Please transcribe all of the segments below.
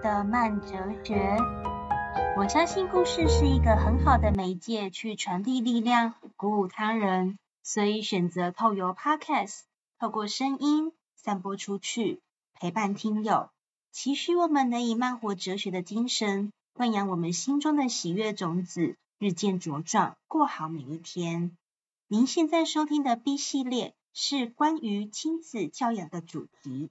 的慢哲学。我相信故事是一个很好的媒介，去传递力量，鼓舞他人，所以选择透由 Podcast，透过声音散播出去，陪伴听友。期许我们能以慢活哲学的精神，喂养我们心中的喜悦种子，日渐茁壮，过好每一天。您现在收听的 B 系列是关于亲子教养的主题。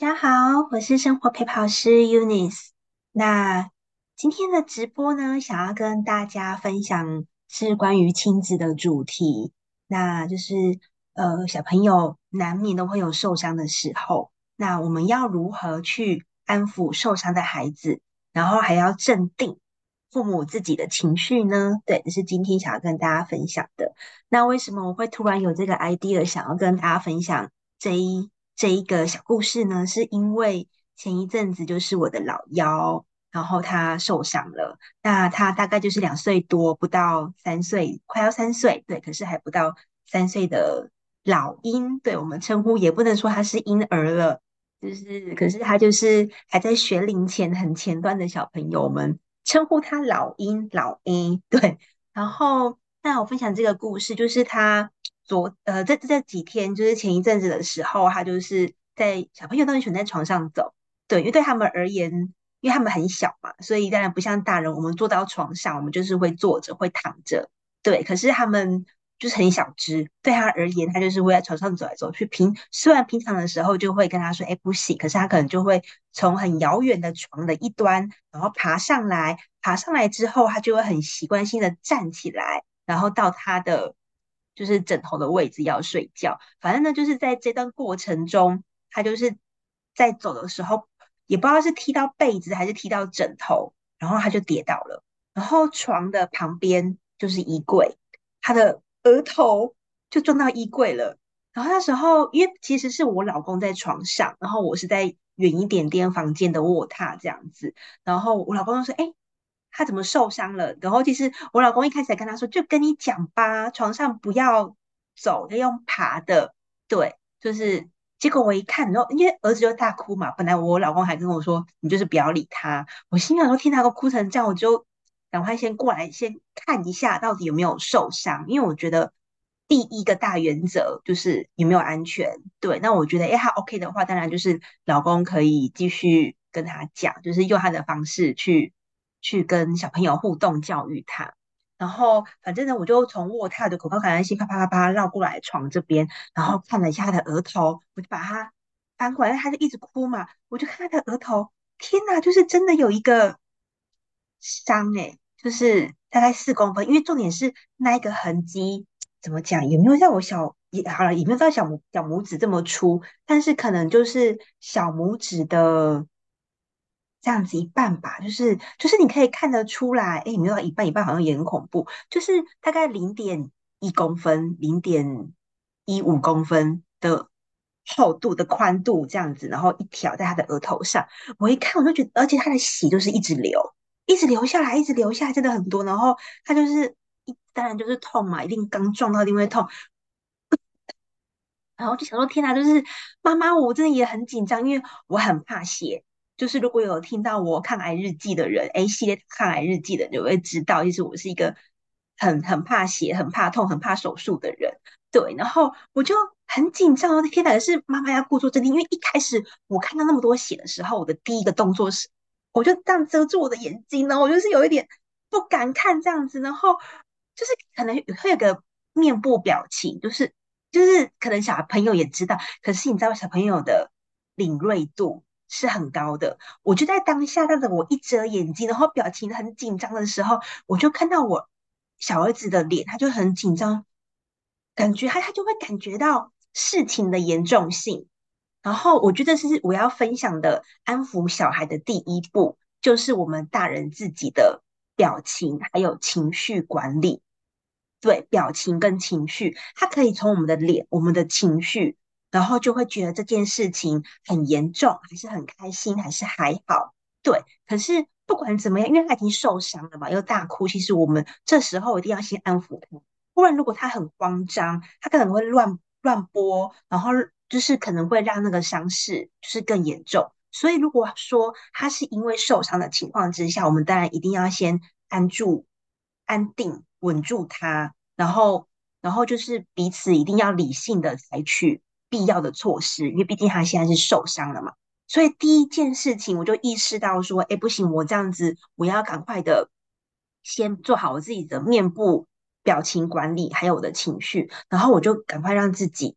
大家好，我是生活陪跑师 Eunice。那今天的直播呢，想要跟大家分享是关于亲子的主题。那就是呃，小朋友难免都会有受伤的时候，那我们要如何去安抚受伤的孩子，然后还要镇定父母自己的情绪呢？对，这是今天想要跟大家分享的。那为什么我会突然有这个 idea 想要跟大家分享这一？这一个小故事呢，是因为前一阵子就是我的老幺，然后他受伤了。那他大概就是两岁多，不到三岁，快要三岁，对，可是还不到三岁的老婴，对，我们称呼也不能说他是婴儿了，就是，可是他就是还在学龄前很前端的小朋友，我们称呼他老婴，老 A，对。然后，那我分享这个故事，就是他。昨呃，这这几天就是前一阵子的时候，他就是在小朋友都很喜欢在床上走，对，因为对他们而言，因为他们很小嘛，所以当然不像大人，我们坐到床上，我们就是会坐着，会躺着，对。可是他们就是很小只，对他而言，他就是会在床上走来走去。平虽然平常的时候就会跟他说，哎，不行，可是他可能就会从很遥远的床的一端，然后爬上来，爬上来之后，他就会很习惯性的站起来，然后到他的。就是枕头的位置要睡觉，反正呢，就是在这段过程中，他就是在走的时候，也不知道是踢到被子还是踢到枕头，然后他就跌倒了。然后床的旁边就是衣柜，他的额头就撞到衣柜了。然后那时候，因为其实是我老公在床上，然后我是在远一点点房间的卧榻这样子，然后我老公就说：“哎。”他怎么受伤了？然后其实我老公一开始还跟他说：“就跟你讲吧，床上不要走，要用爬的。”对，就是结果我一看，然后因为儿子就大哭嘛，本来我老公还跟我说：“你就是不要理他。”我心想说：“听他都哭成这样，我就赶快先过来先看一下到底有没有受伤，因为我觉得第一个大原则就是有没有安全。对，那我觉得哎，他 OK 的话，当然就是老公可以继续跟他讲，就是用他的方式去。去跟小朋友互动教育他，然后反正呢，我就从卧榻的口高感恩心啪啪啪啪绕过来床这边，然后看了一下他的额头，我就把他翻过来，他就一直哭嘛，我就看他的额头，天哪，就是真的有一个伤诶，就是大概四公分，因为重点是那一个痕迹怎么讲，有没有像我小也好了，也没有到小拇小拇指这么粗，但是可能就是小拇指的。这样子一半吧，就是就是你可以看得出来，哎，有没有到一半？一半好像也很恐怖，就是大概零点一公分、零点一五公分的厚度的宽度这样子，然后一条在他的额头上，我一看我就觉得，而且他的血就是一直流，一直流下来，一直流下来，真的很多。然后他就是一，当然就是痛嘛，一定刚撞到一定会痛。然后就想说，天哪，就是妈妈，我真的也很紧张，因为我很怕血。就是如果有听到我抗癌日记的人，A 系列抗癌日记的人就会知道，其实我是一个很很怕血、很怕痛、很怕手术的人。对，然后我就很紧张哦，天哪！可是妈妈要故作镇定，因为一开始我看到那么多血的时候，我的第一个动作是，我就这样遮住我的眼睛，然后我就是有一点不敢看这样子，然后就是可能会有个面部表情，就是就是可能小朋友也知道，可是你知道小朋友的敏锐度。是很高的，我就在当下，看着我一遮眼睛，然后表情很紧张的时候，我就看到我小儿子的脸，他就很紧张，感觉他他就会感觉到事情的严重性。然后我觉得是我要分享的安抚小孩的第一步，就是我们大人自己的表情还有情绪管理。对，表情跟情绪，他可以从我们的脸、我们的情绪。然后就会觉得这件事情很严重，还是很开心，还是还好？对。可是不管怎么样，因为他已经受伤了嘛，又大哭，其实我们这时候一定要先安抚他。不然如果他很慌张，他可能会乱乱拨，然后就是可能会让那个伤势就是更严重。所以如果说他是因为受伤的情况之下，我们当然一定要先安住、安定、稳住他，然后，然后就是彼此一定要理性的采取必要的措施，因为毕竟他现在是受伤了嘛。所以第一件事情，我就意识到说，哎，不行，我这样子，我要赶快的先做好我自己的面部表情管理，还有我的情绪，然后我就赶快让自己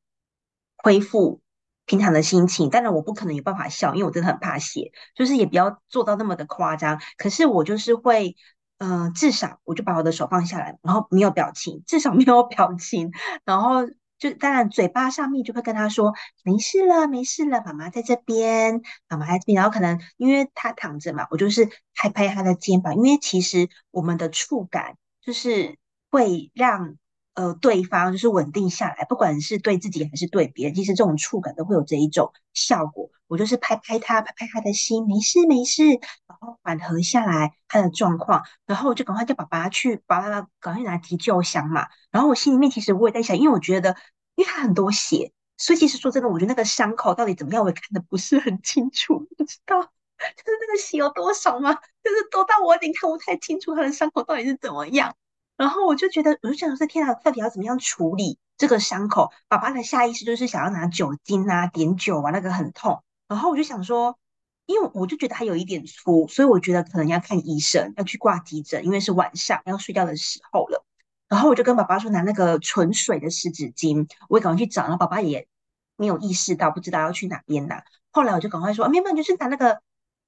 恢复平常的心情。当然，我不可能有办法笑，因为我真的很怕血，就是也不要做到那么的夸张。可是我就是会，嗯、至少我就把我的手放下来，然后没有表情，至少没有表情，然后。就当然，嘴巴上面就会跟他说没事了，没事了，妈妈在这边，妈妈在这边。然后可能因为他躺着嘛，我就是拍拍他的肩膀，因为其实我们的触感就是会让呃对方就是稳定下来，不管是对自己还是对别人，其实这种触感都会有这一种效果。我就是拍拍他，拍拍他的心，没事没事，然后缓和下来他的状况，然后我就赶快叫爸爸去，爸爸赶快拿急救箱嘛。然后我心里面其实我也在想，因为我觉得。因为他很多血，所以其实说真的，我觉得那个伤口到底怎么样，我也看得不是很清楚，不知道就是那个血有多少吗？就是多到我有点看不太清楚他的伤口到底是怎么样。然后我就觉得，我就想说，天啊，到底要怎么样处理这个伤口？爸爸的下意识就是想要拿酒精啊，碘酒啊，那个很痛。然后我就想说，因为我就觉得他有一点粗，所以我觉得可能要看医生，要去挂急诊，因为是晚上要睡觉的时候了。然后我就跟爸爸说，拿那个纯水的湿纸巾，我也赶快去找。然后爸爸也没有意识到，不知道要去哪边拿。后来我就赶快说，没有没有，就是拿那个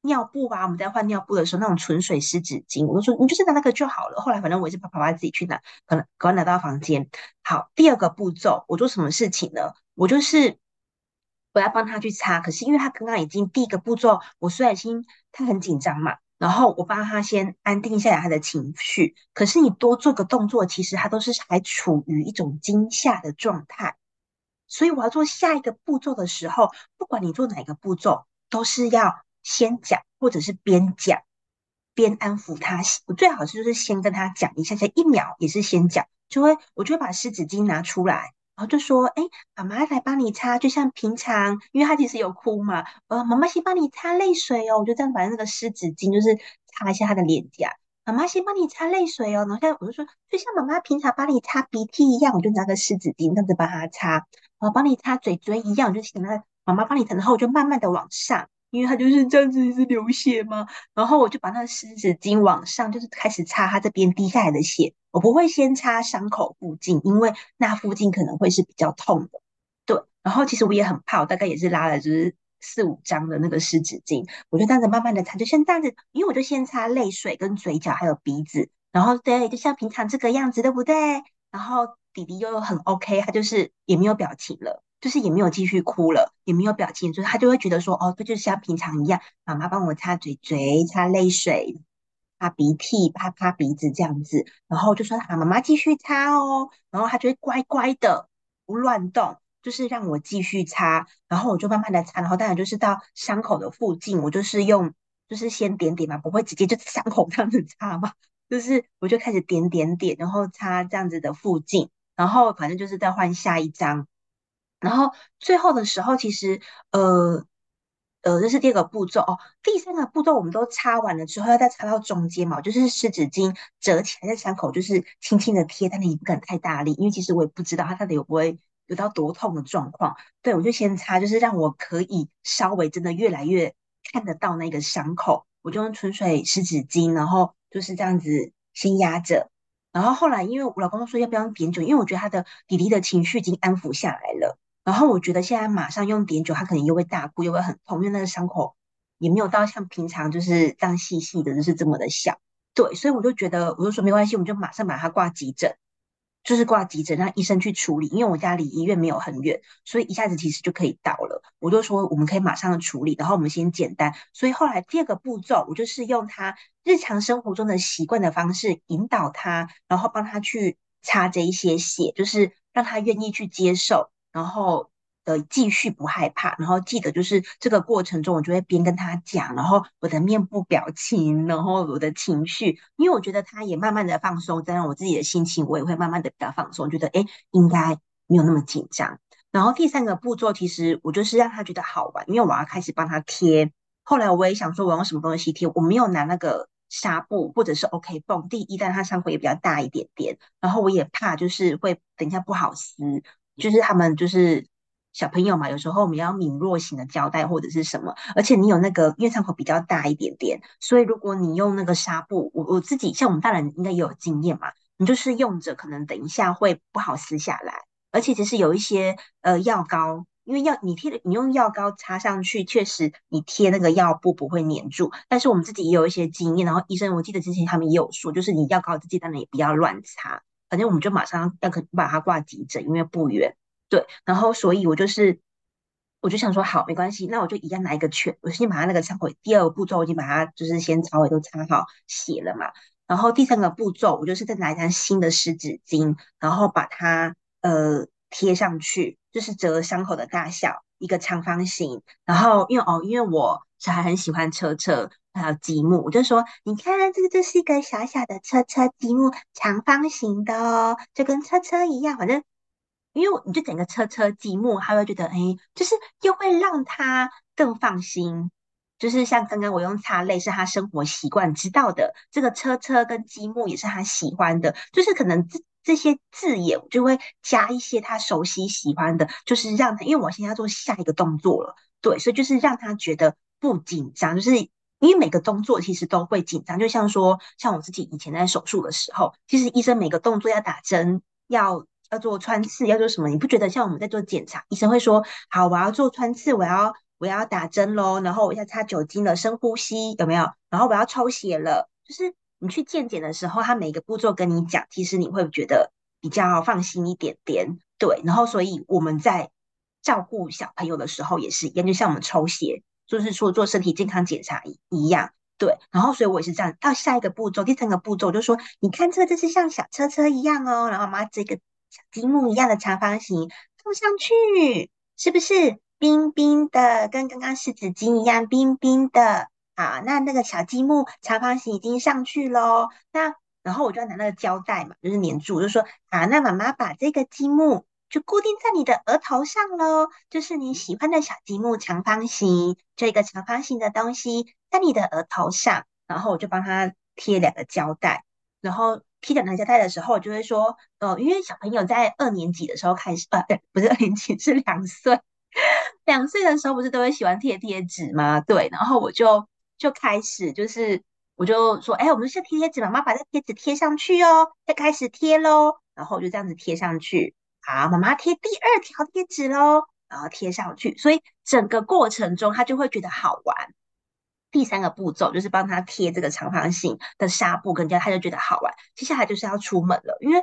尿布吧。我们在换尿布的时候，那种纯水湿纸巾，我就说你就是拿那个就好了。后来反正我也是怕爸爸自己去拿，可能赶快拿到房间。好，第二个步骤，我做什么事情呢？我就是我要帮他去擦，可是因为他刚刚已经第一个步骤，我虽然心他很紧张嘛。然后我帮他先安定下来他的情绪，可是你多做个动作，其实他都是还处于一种惊吓的状态。所以我要做下一个步骤的时候，不管你做哪个步骤，都是要先讲，或者是边讲边安抚他。我最好是就是先跟他讲一下，下一秒也是先讲，就会我就会把湿纸巾拿出来。然后就说：“哎，妈妈来帮你擦，就像平常，因为他其实有哭嘛。呃，妈妈先帮你擦泪水哦。我就这样把那个湿纸巾，就是擦一下他的脸颊。妈妈先帮你擦泪水哦。然后现在我就说，就像妈妈平常帮你擦鼻涕一样，我就拿个湿纸巾这样子帮他擦。然后帮你擦嘴嘴一样，我就请他妈妈帮你擦。然后我就慢慢的往上。”因为他就是这样子，一直流血嘛，然后我就把那个湿纸巾往上，就是开始擦他这边滴下来的血。我不会先擦伤口附近，因为那附近可能会是比较痛的。对，然后其实我也很怕，我大概也是拉了就是四五张的那个湿纸巾，我就这样子慢慢的擦，就先这样子，因为我就先擦泪水跟嘴角还有鼻子，然后对，就像平常这个样子，对不对？然后弟弟又很 OK，他就是也没有表情了。就是也没有继续哭了，也没有表情，就是他就会觉得说，哦，这就是像平常一样，妈妈帮我擦嘴嘴、擦泪水、擦鼻涕、擦擦鼻子这样子，然后就说，好，妈妈继续擦哦，然后他就会乖乖的不乱动，就是让我继续擦，然后我就慢慢的擦，然后当然就是到伤口的附近，我就是用，就是先点点嘛，不会直接就伤口这样子擦嘛，就是我就开始点点点，然后擦这样子的附近，然后反正就是再换下一张。然后最后的时候，其实呃呃，这是第二个步骤哦。第三个步骤我们都擦完了之后，要再擦到中间嘛，就是湿纸巾折起来，在伤口就是轻轻的贴，但你不敢太大力，因为其实我也不知道它到底有不会有到多痛的状况。对，我就先擦，就是让我可以稍微真的越来越看得到那个伤口。我就用纯水湿纸巾，然后就是这样子先压着。然后后来因为我老公说要不要用碘酒，因为我觉得他的弟弟的情绪已经安抚下来了。然后我觉得现在马上用碘酒，他可能又会大哭，又会很痛，因为那个伤口也没有到像平常就是这样细细的，就是这么的小。对，所以我就觉得，我就说没关系，我们就马上把他挂急诊，就是挂急诊，让医生去处理。因为我家离医院没有很远，所以一下子其实就可以到了。我就说我们可以马上处理，然后我们先简单。所以后来第二个步骤，我就是用他日常生活中的习惯的方式引导他，然后帮他去擦这一些血，就是让他愿意去接受。然后呃，继续不害怕，然后记得就是这个过程中，我就会边跟他讲，然后我的面部表情，然后我的情绪，因为我觉得他也慢慢的放松，再让我自己的心情，我也会慢慢的比较放松，觉得诶应该没有那么紧张。然后第三个步骤，其实我就是让他觉得好玩，因为我要开始帮他贴后来我也想说，我用什么东西贴？我没有拿那个纱布或者是 OK 绷。第一，但它伤口也比较大一点点，然后我也怕就是会等一下不好撕，就是他们就是小朋友嘛，有时候我们要敏弱型的胶带或者是什么，而且你有那个因为伤口比较大一点点，所以如果你用那个纱布，我我自己像我们大人应该也有经验嘛，你就是用着可能等一下会不好撕下来，而且其实有一些呃药膏。因为药你贴的，你用药膏擦上去，确实你贴那个药布不会粘住。但是我们自己也有一些经验，然后医生我记得之前他们也有说，就是你药膏自己当然也不要乱擦，反正我们就马上要可把它挂急诊，因为不远。对，然后所以我就是我就想说好没关系，那我就一样拿一个圈，我先把它那个伤口第二个步骤我已经把它就是先稍微都擦好血了嘛，然后第三个步骤我就是再拿一张新的湿纸巾，然后把它呃。贴上去就是折伤口的大小，一个长方形。然后因为哦，因为我小孩很喜欢车车还有积木，我就说你看这个就是一个小小的车车积木，长方形的哦，就跟车车一样。反正因为你就整个车车积木，他会觉得哎，就是又会让他更放心。就是像刚刚我用擦泪是他生活习惯知道的，这个车车跟积木也是他喜欢的，就是可能这些字眼就会加一些他熟悉喜欢的，就是让他，因为我现在要做下一个动作了，对，所以就是让他觉得不紧张，就是因为每个动作其实都会紧张，就像说，像我自己以前在手术的时候，其实医生每个动作要打针，要要做穿刺，要做什么，你不觉得像我们在做检查，医生会说，好，我要做穿刺，我要我要打针喽，然后我要擦酒精了，深呼吸，有没有？然后我要抽血了，就是。你去健检的时候，他每个步骤跟你讲，其实你会觉得比较放心一点点，对。然后，所以我们在照顾小朋友的时候也是一样，就像我们抽血，就是说做身体健康检查一一样，对。然后，所以我也是这样。到下一个步骤，第三个步骤，就说你看这个，这是像小车车一样哦。然后，把这个小积木一样的长方形放上去，是不是冰冰的，跟刚刚湿纸巾一样冰冰的？好，那那个小积木长方形已经上去喽。那然后我就要拿那个胶带嘛，就是粘住，就说啊，那妈妈把这个积木就固定在你的额头上喽，就是你喜欢的小积木长方形，这个长方形的东西在你的额头上。然后我就帮他贴两个胶带，然后贴两个胶带的时候，我就会说，呃，因为小朋友在二年级的时候开始，呃，不是二年级，是两岁，两岁的时候不是都会喜欢贴贴纸吗？对，然后我就。就开始，就是我就说，哎、我们是贴贴纸，妈妈把这贴纸贴上去哦，再开始贴喽。然后就这样子贴上去，好，妈妈贴第二条贴纸喽，然后贴上去。所以整个过程中，他就会觉得好玩。第三个步骤就是帮他贴这个长方形的纱布，跟这样他就觉得好玩。接下来就是要出门了，因为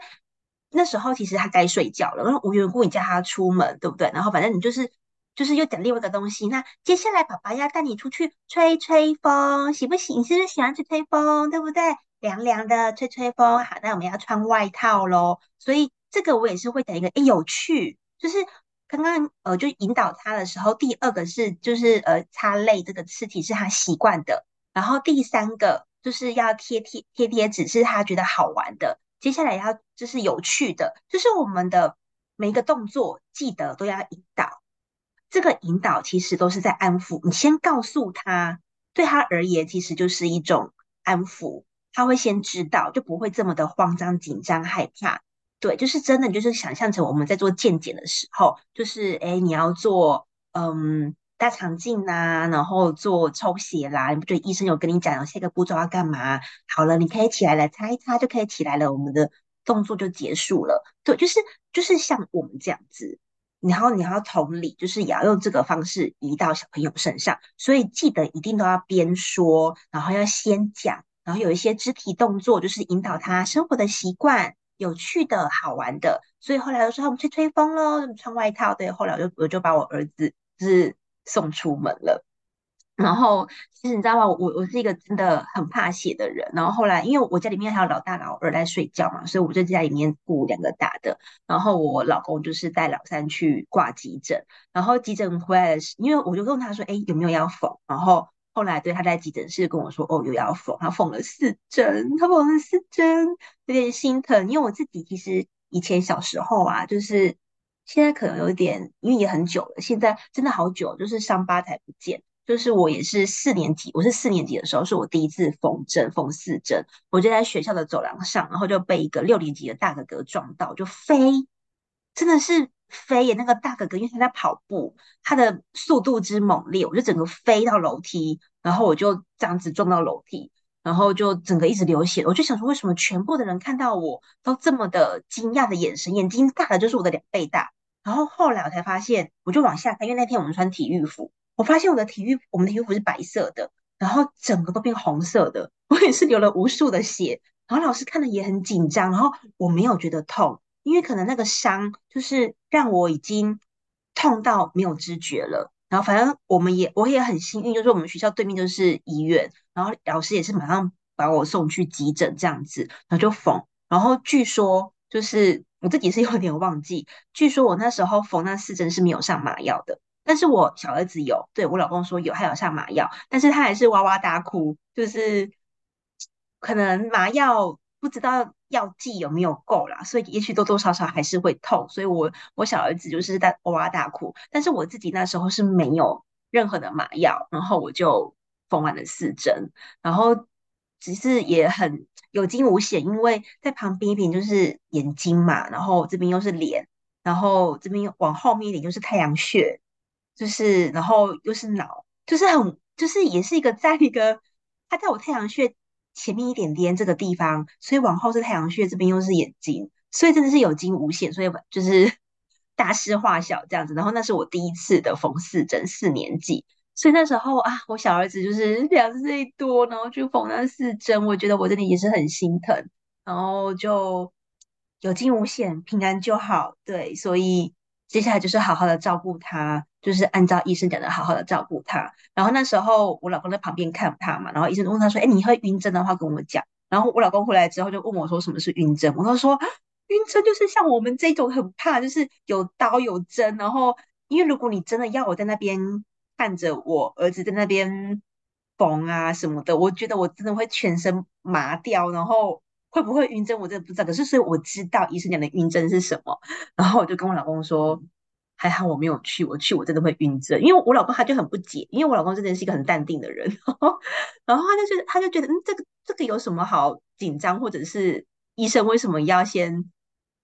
那时候其实他该睡觉了，然后无缘无故你叫他出门，对不对？然后反正你就是。就是又讲另外一个东西，那接下来爸爸要带你出去吹吹风，喜不喜？你是不是喜欢吹吹风，对不对？凉凉的吹吹风，好，那我们要穿外套咯。所以这个我也是会讲一个，诶，有趣，就是刚刚呃就引导他的时候，第二个是就是呃擦泪这个刺体是他习惯的，然后第三个就是要贴贴贴贴纸是他觉得好玩的，接下来要就是有趣的，就是我们的每一个动作记得都要引导。这个引导其实都是在安抚，你先告诉他，对他而言其实就是一种安抚，他会先知道，就不会这么的慌张、紧张、害怕。对，就是真的，就是想象成我们在做健检的时候，就是哎，你要做嗯大肠镜呐，然后做抽血啦，你不觉得医生有跟你讲下一个步骤要干嘛？好了，你可以起来了，擦一擦就可以起来了，我们的动作就结束了。对，就是就是像我们这样子。然后你要同理，就是也要用这个方式移到小朋友身上，所以记得一定都要边说，然后要先讲，然后有一些肢体动作，就是引导他生活的习惯，有趣的好玩的。所以后来我说我们吹吹风喽，穿外套。对，后来我就我就把我儿子就是送出门了。然后其实你知道吗？我我是一个真的很怕血的人。然后后来，因为我家里面还有老大老二在睡觉嘛，所以我就在家里面顾两个大的。然后我老公就是带老三去挂急诊。然后急诊回来的时，因为我就问他说：“哎，有没有要缝？”然后后来对他在急诊室跟我说：“哦，有要缝。”他缝了四针，他缝了四针，有点心疼。因为我自己其实以前小时候啊，就是现在可能有点，因为也很久了，现在真的好久，就是伤疤才不见。就是我也是四年级，我是四年级的时候，是我第一次缝针，缝四针，我就在学校的走廊上，然后就被一个六年级的大哥哥撞到，就飞，真的是飞耶！那个大哥哥因为他在跑步，他的速度之猛烈，我就整个飞到楼梯，然后我就这样子撞到楼梯，然后就整个一直流血。我就想说，为什么全部的人看到我都这么的惊讶的眼神，眼睛大的就是我的两倍大。然后后来我才发现，我就往下看，因为那天我们穿体育服。我发现我的体育，我们的体育服是白色的，然后整个都变红色的。我也是流了无数的血，然后老师看了也很紧张，然后我没有觉得痛，因为可能那个伤就是让我已经痛到没有知觉了。然后反正我们也我也很幸运，就是我们学校对面就是医院，然后老师也是马上把我送去急诊这样子，然后就缝。然后据说就是我自己是有点忘记，据说我那时候缝那四针是没有上麻药的。但是我小儿子有，对，我老公说有，他有上麻药，但是他还是哇哇大哭，就是可能麻药不知道药剂有没有够啦，所以也许多多少少还是会痛，所以我我小儿子就是在哇哇大哭，但是我自己那时候是没有任何的麻药，然后我就缝完了四针，然后只是也很有惊无险，因为在旁边一点就是眼睛嘛，然后这边又是脸，然后这边往后面一点就是太阳穴。就是，然后又是脑，就是很，就是也是一个在一个，它在我太阳穴前面一点点这个地方，所以往后是太阳穴，这边又是眼睛，所以真的是有惊无险，所以就是 大事化小这样子。然后那是我第一次的缝四针，四年级，所以那时候啊，我小儿子就是两岁多，然后就缝那四针，我觉得我真的也是很心疼，然后就有惊无险，平安就好，对，所以。接下来就是好好的照顾他，就是按照医生讲的，好好的照顾他。然后那时候我老公在旁边看他嘛，然后医生问他说：“哎，你会晕针的话跟我们讲。”然后我老公回来之后就问我说：“什么是晕针？”我都说：“晕针就是像我们这种很怕，就是有刀有针。然后因为如果你真的要我在那边看着我儿子在那边缝啊什么的，我觉得我真的会全身麻掉，然后。”会不会晕针？我真的不知道。可是，所以我知道医生讲的晕针是什么。然后我就跟我老公说，还好我没有去。我去，我真的会晕针。因为我老公他就很不解，因为我老公真的是一个很淡定的人。然后他就觉得，他就觉得，嗯，这个这个有什么好紧张？或者是医生为什么要先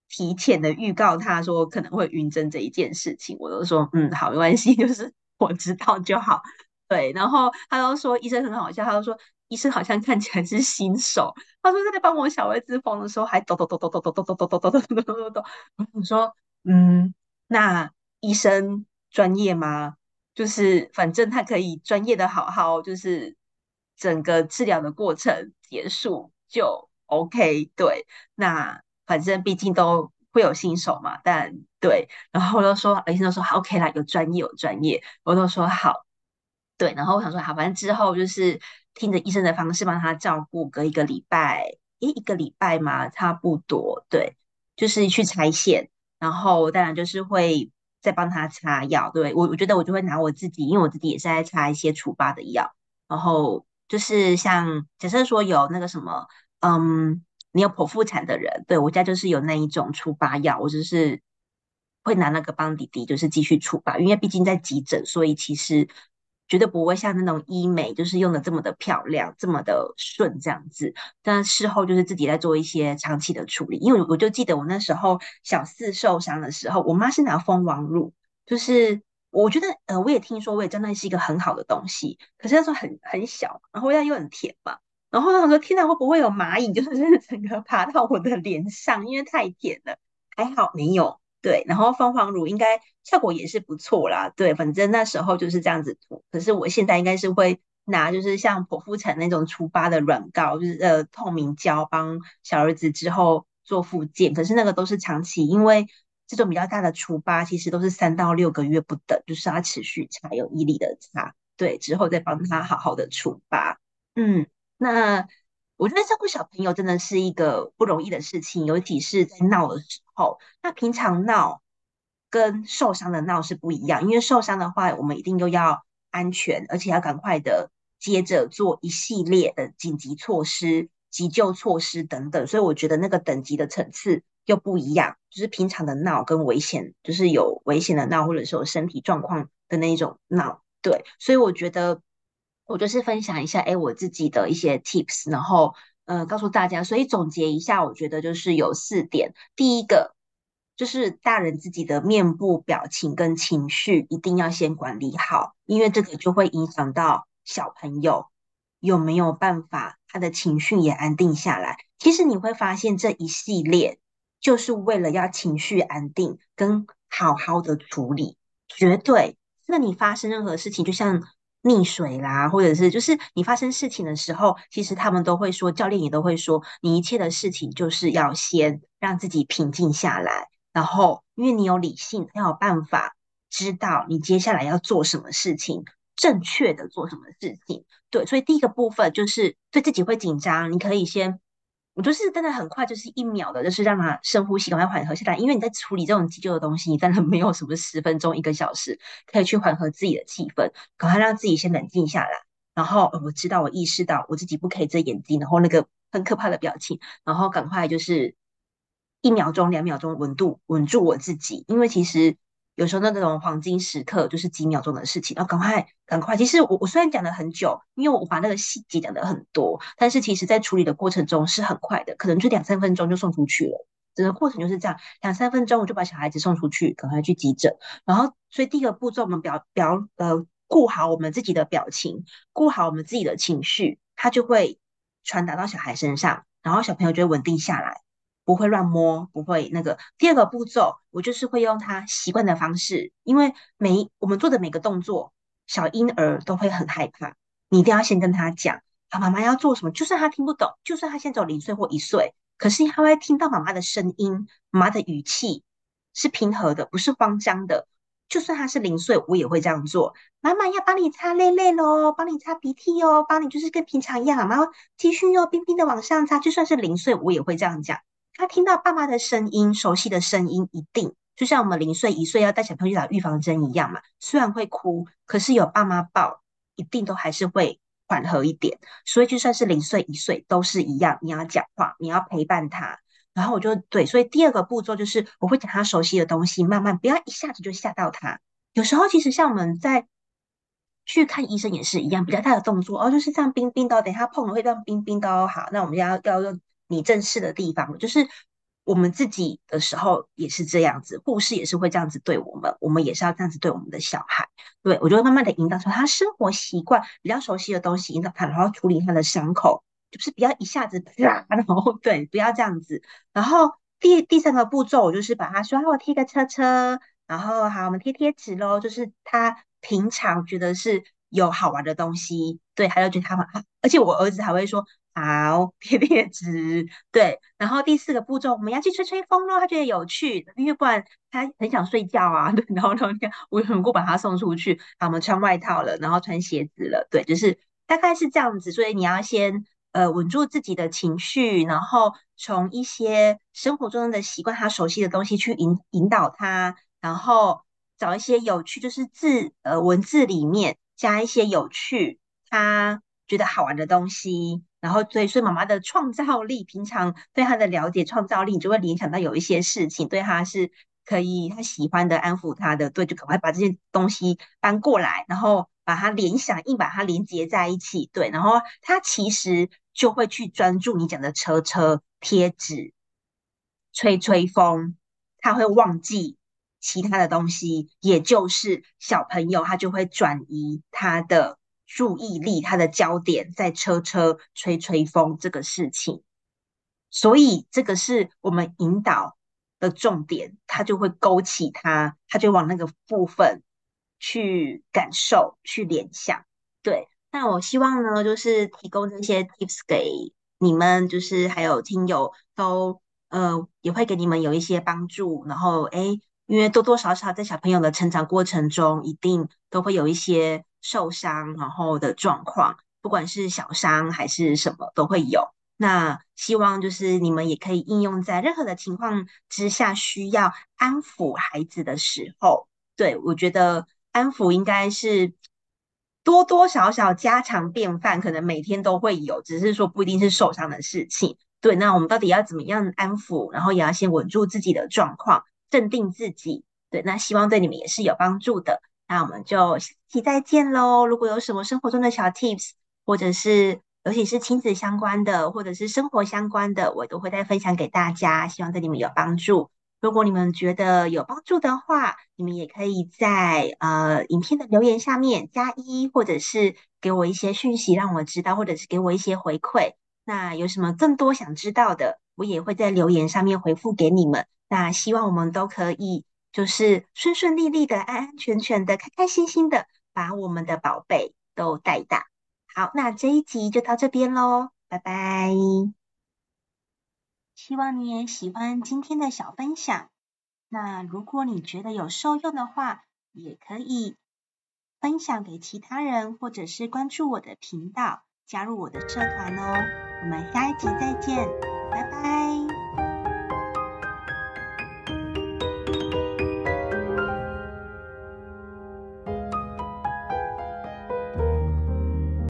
提前的预告他说可能会晕针这一件事情？我都说，嗯，好，没关系，就是我知道就好。对，然后他都说医生很好笑，他都说。医生好像看起来是新手，他说他在帮我小儿子缝的时候还抖抖抖抖抖抖抖抖抖抖抖抖抖抖抖。我说，嗯，那医生专业吗？就是反正他可以专业的好好，就是整个治疗的过程结束就 OK。对，那反正毕竟都会有新手嘛，但对，然后我就说，医生都说 OK 啦，有专业有专业，我都说好。对，然后我想说好，反正之后就是。听着医生的方式帮他照顾，隔一个礼拜，诶，一个礼拜嘛，差不多，对，就是去拆线，然后当然就是会再帮他擦药，对，我我觉得我就会拿我自己，因为我自己也是在擦一些除疤的药，然后就是像假设说有那个什么，嗯，你有剖腹产的人，对，我家就是有那一种除疤药，我就是会拿那个帮弟弟就是继续除疤，因为毕竟在急诊，所以其实。绝对不会像那种医美，就是用的这么的漂亮，这么的顺这样子。但事后就是自己在做一些长期的处理，因为我就记得我那时候小四受伤的时候，我妈是拿蜂王乳，就是我觉得呃，我也听说，我也真的是一个很好的东西。可是那时候很很小，然后味道又很甜嘛，然后我说天哪，会不会有蚂蚁，就是真 的整个爬到我的脸上，因为太甜了。还好没有。对，然后蜂王乳应该效果也是不错啦。对，反正那时候就是这样子涂。可是我现在应该是会拿，就是像剖腹产那种除疤的软膏，就是呃透明胶，帮小儿子之后做复健。可是那个都是长期，因为这种比较大的除疤其实都是三到六个月不等，就是要持续擦，有毅力的擦。对，之后再帮他好好的除疤。嗯，那我觉得照顾小朋友真的是一个不容易的事情，尤其是在闹的时哦，那平常闹跟受伤的闹是不一样，因为受伤的话，我们一定又要安全，而且要赶快的接着做一系列的紧急措施、急救措施等等，所以我觉得那个等级的层次又不一样。就是平常的闹跟危险，就是有危险的闹，或者是有身体状况的那一种闹，对，所以我觉得我就是分享一下，哎，我自己的一些 tips，然后呃，告诉大家。所以总结一下，我觉得就是有四点。第一个就是大人自己的面部表情跟情绪一定要先管理好，因为这个就会影响到小朋友有没有办法他的情绪也安定下来。其实你会发现这一系列就是为了要情绪安定跟好好的处理，绝对。那你发生任何事情，就像溺水啦，或者是就是你发生事情的时候，其实他们都会说，教练也都会说，你一切的事情就是要先让自己平静下来，然后因为你有理性，要有办法知道你接下来要做什么事情，正确的做什么事情。对，所以第一个部分就是对自己会紧张，你可以先。我就是真的很快，就是一秒的，就是让他深呼吸，赶快缓和下来。因为你在处理这种急救的东西，你真的没有什么十分钟、一个小时可以去缓和自己的气氛，赶快让自己先冷静下来。然后，我知道，我意识到我自己不可以遮眼睛，然后那个很可怕的表情，然后赶快就是一秒钟、两秒钟稳度稳住我自己，因为其实。有时候那种黄金时刻就是几秒钟的事情，然后赶快赶快。其实我我虽然讲了很久，因为我把那个细节讲的很多，但是其实在处理的过程中是很快的，可能就两三分钟就送出去了。整个过程就是这样，两三分钟我就把小孩子送出去，赶快去急诊。然后，所以第一个步骤，我们表表呃顾好我们自己的表情，顾好我们自己的情绪，它就会传达到小孩身上，然后小朋友就会稳定下来。不会乱摸，不会那个。第二个步骤，我就是会用他习惯的方式，因为每我们做的每个动作，小婴儿都会很害怕。你一定要先跟他讲，啊，妈妈要做什么，就算他听不懂，就算他现在只有零岁或一岁，可是他会听到妈妈的声音，妈妈的语气是平和的，不是慌张的。就算他是零岁，我也会这样做。妈妈要帮你擦泪泪喽，帮你擦鼻涕哦，帮你就是跟平常一样，妈妈继续用冰冰的往上擦。就算是零岁，我也会这样讲。他听到爸妈的声音，熟悉的声音，一定就像我们零岁、一岁要带小朋友去打预防针一样嘛。虽然会哭，可是有爸妈抱，一定都还是会缓和一点。所以就算是零岁、一岁都是一样，你要讲话，你要陪伴他。然后我就对，所以第二个步骤就是我会讲他熟悉的东西，慢慢不要一下子就吓到他。有时候其实像我们在去看医生也是一样，比较大的动作哦，就是这样冰冰的，等一下碰了会这样冰冰的哦。好，那我们要要用。你正视的地方，就是我们自己的时候也是这样子，护士也是会这样子对我们，我们也是要这样子对我们的小孩。对，我就会慢慢的引导出他生活习惯比较熟悉的东西，引导他，然后处理他的伤口，就是不要一下子啪，然后对，不要这样子。然后第第三个步骤，我就是把他说，好，我贴个车车，然后好，我们贴贴纸喽，就是他平常觉得是有好玩的东西，对，他就觉得他们，而且我儿子还会说。好，贴贴纸，对。然后第四个步骤，我们要去吹吹风咯，他觉得有趣，因为不然他很想睡觉啊。对，然后然后你看，我很过把他送出去，好，我们穿外套了，然后穿鞋子了，对，就是大概是这样子。所以你要先呃稳住自己的情绪，然后从一些生活中的习惯，他熟悉的东西去引引导他，然后找一些有趣，就是字呃文字里面加一些有趣，他觉得好玩的东西。然后，对，所以妈妈的创造力，平常对他的了解，创造力，你就会联想到有一些事情对他是可以，他喜欢的，安抚他的，对，就赶快把这些东西搬过来，然后把它联想，硬把它连接在一起，对，然后他其实就会去专注你讲的车车、贴纸、吹吹风，他会忘记其他的东西，也就是小朋友他就会转移他的。注意力，他的焦点在车车吹吹风这个事情，所以这个是我们引导的重点，他就会勾起他，他就往那个部分去感受、去联想。对，那我希望呢，就是提供这些 tips 给你们，就是还有听友都呃也会给你们有一些帮助。然后诶，因为多多少少在小朋友的成长过程中，一定都会有一些。受伤然后的状况，不管是小伤还是什么都会有。那希望就是你们也可以应用在任何的情况之下，需要安抚孩子的时候。对，我觉得安抚应该是多多少少家常便饭，可能每天都会有，只是说不一定是受伤的事情。对，那我们到底要怎么样安抚？然后也要先稳住自己的状况，镇定自己。对，那希望对你们也是有帮助的。那我们就下期再见喽！如果有什么生活中的小 tips，或者是尤其是亲子相关的，或者是生活相关的，我都会再分享给大家，希望对你们有帮助。如果你们觉得有帮助的话，你们也可以在呃影片的留言下面加一，或者是给我一些讯息让我知道，或者是给我一些回馈。那有什么更多想知道的，我也会在留言上面回复给你们。那希望我们都可以。就是顺顺利利的、安安全全的、开开心心的，把我们的宝贝都带大。好，那这一集就到这边喽，拜拜。希望你也喜欢今天的小分享。那如果你觉得有受用的话，也可以分享给其他人，或者是关注我的频道，加入我的社团哦。我们下一集再见，拜拜。